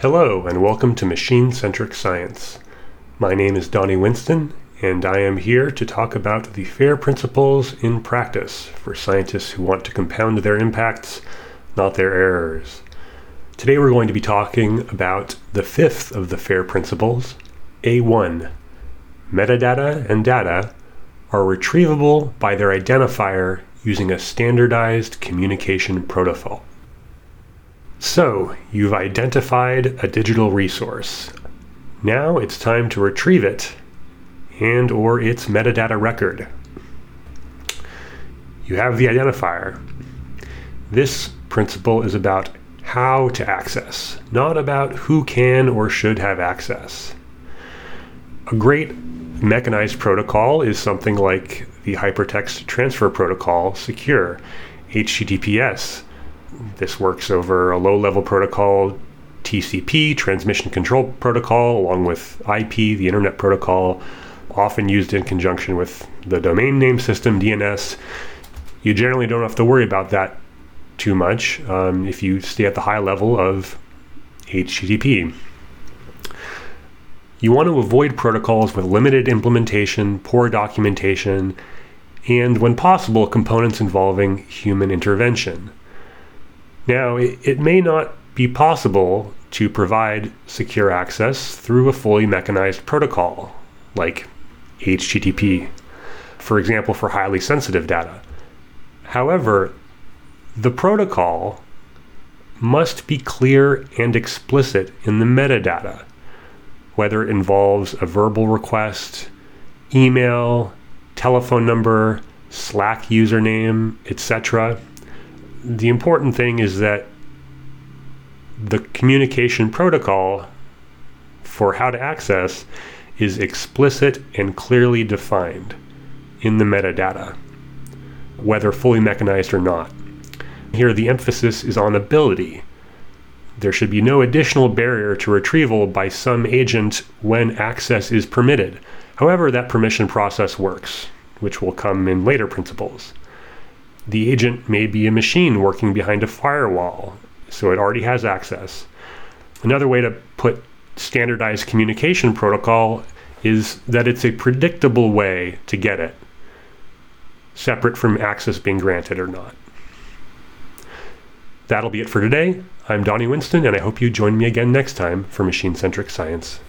Hello, and welcome to Machine Centric Science. My name is Donny Winston, and I am here to talk about the FAIR principles in practice for scientists who want to compound their impacts, not their errors. Today we're going to be talking about the fifth of the FAIR principles, A1. Metadata and data are retrievable by their identifier using a standardized communication protocol. So, you've identified a digital resource. Now it's time to retrieve it and or its metadata record. You have the identifier. This principle is about how to access, not about who can or should have access. A great mechanized protocol is something like the Hypertext Transfer Protocol, Secure, HTTPS, this works over a low level protocol, TCP, Transmission Control Protocol, along with IP, the Internet Protocol, often used in conjunction with the domain name system, DNS. You generally don't have to worry about that too much um, if you stay at the high level of HTTP. You want to avoid protocols with limited implementation, poor documentation, and when possible, components involving human intervention. Now, it, it may not be possible to provide secure access through a fully mechanized protocol like HTTP, for example, for highly sensitive data. However, the protocol must be clear and explicit in the metadata, whether it involves a verbal request, email, telephone number, Slack username, etc the important thing is that the communication protocol for how to access is explicit and clearly defined in the metadata, whether fully mechanized or not. Here, the emphasis is on ability. There should be no additional barrier to retrieval by some agent when access is permitted, however, that permission process works, which will come in later principles the agent may be a machine working behind a firewall, so it already has access. Another way to put standardized communication protocol is that it's a predictable way to get it, separate from access being granted or not. That'll be it for today. I'm Donny Winston, and I hope you join me again next time for Machine Centric Science.